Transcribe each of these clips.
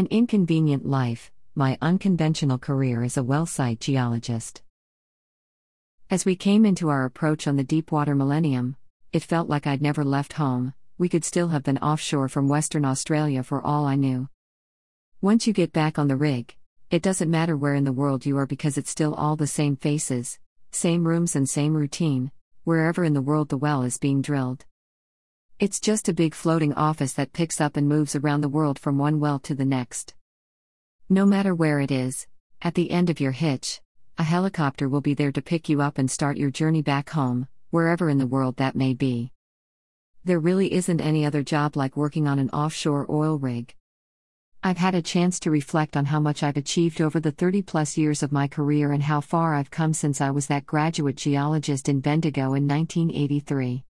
An inconvenient life, my unconventional career as a well site geologist. As we came into our approach on the Deepwater Millennium, it felt like I'd never left home, we could still have been offshore from Western Australia for all I knew. Once you get back on the rig, it doesn't matter where in the world you are because it's still all the same faces, same rooms, and same routine, wherever in the world the well is being drilled. It's just a big floating office that picks up and moves around the world from one well to the next. No matter where it is, at the end of your hitch, a helicopter will be there to pick you up and start your journey back home, wherever in the world that may be. There really isn't any other job like working on an offshore oil rig. I've had a chance to reflect on how much I've achieved over the 30 plus years of my career and how far I've come since I was that graduate geologist in Bendigo in 1983.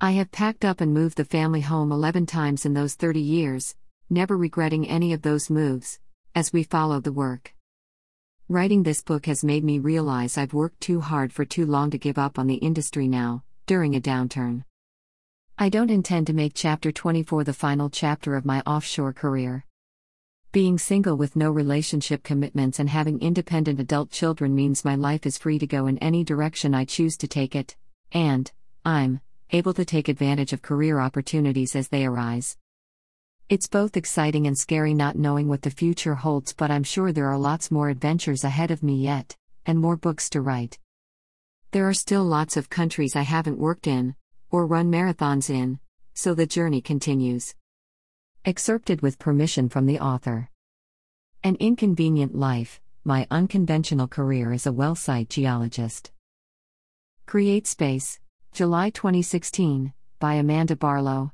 I have packed up and moved the family home 11 times in those 30 years, never regretting any of those moves, as we follow the work. Writing this book has made me realize I've worked too hard for too long to give up on the industry now, during a downturn. I don't intend to make chapter 24 the final chapter of my offshore career. Being single with no relationship commitments and having independent adult children means my life is free to go in any direction I choose to take it, and, I'm, able to take advantage of career opportunities as they arise. It's both exciting and scary not knowing what the future holds, but I'm sure there are lots more adventures ahead of me yet, and more books to write. There are still lots of countries I haven't worked in, or run marathons in, so the journey continues. Excerpted with permission from the author. An Inconvenient Life My Unconventional Career as a Well Site Geologist. Create Space. July 2016, by Amanda Barlow.